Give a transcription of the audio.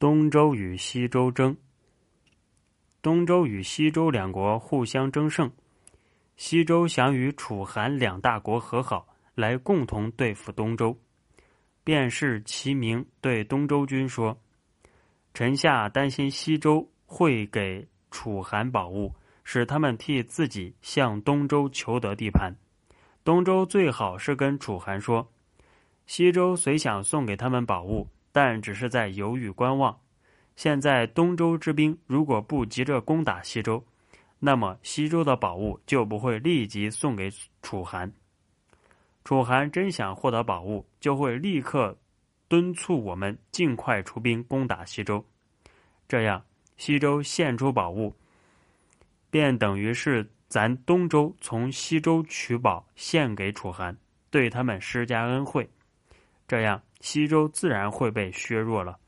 东周与西周争。东周与西周两国互相争胜，西周想与楚、韩两大国和好，来共同对付东周。便是齐明对东周军说：“臣下担心西周会给楚、韩宝物，使他们替自己向东周求得地盘。东周最好是跟楚、韩说，西周虽想送给他们宝物。”但只是在犹豫观望。现在东周之兵如果不急着攻打西周，那么西周的宝物就不会立即送给楚韩。楚韩真想获得宝物，就会立刻敦促我们尽快出兵攻打西周。这样，西周献出宝物，便等于是咱东周从西周取宝献给楚韩，对他们施加恩惠。这样。西周自然会被削弱了。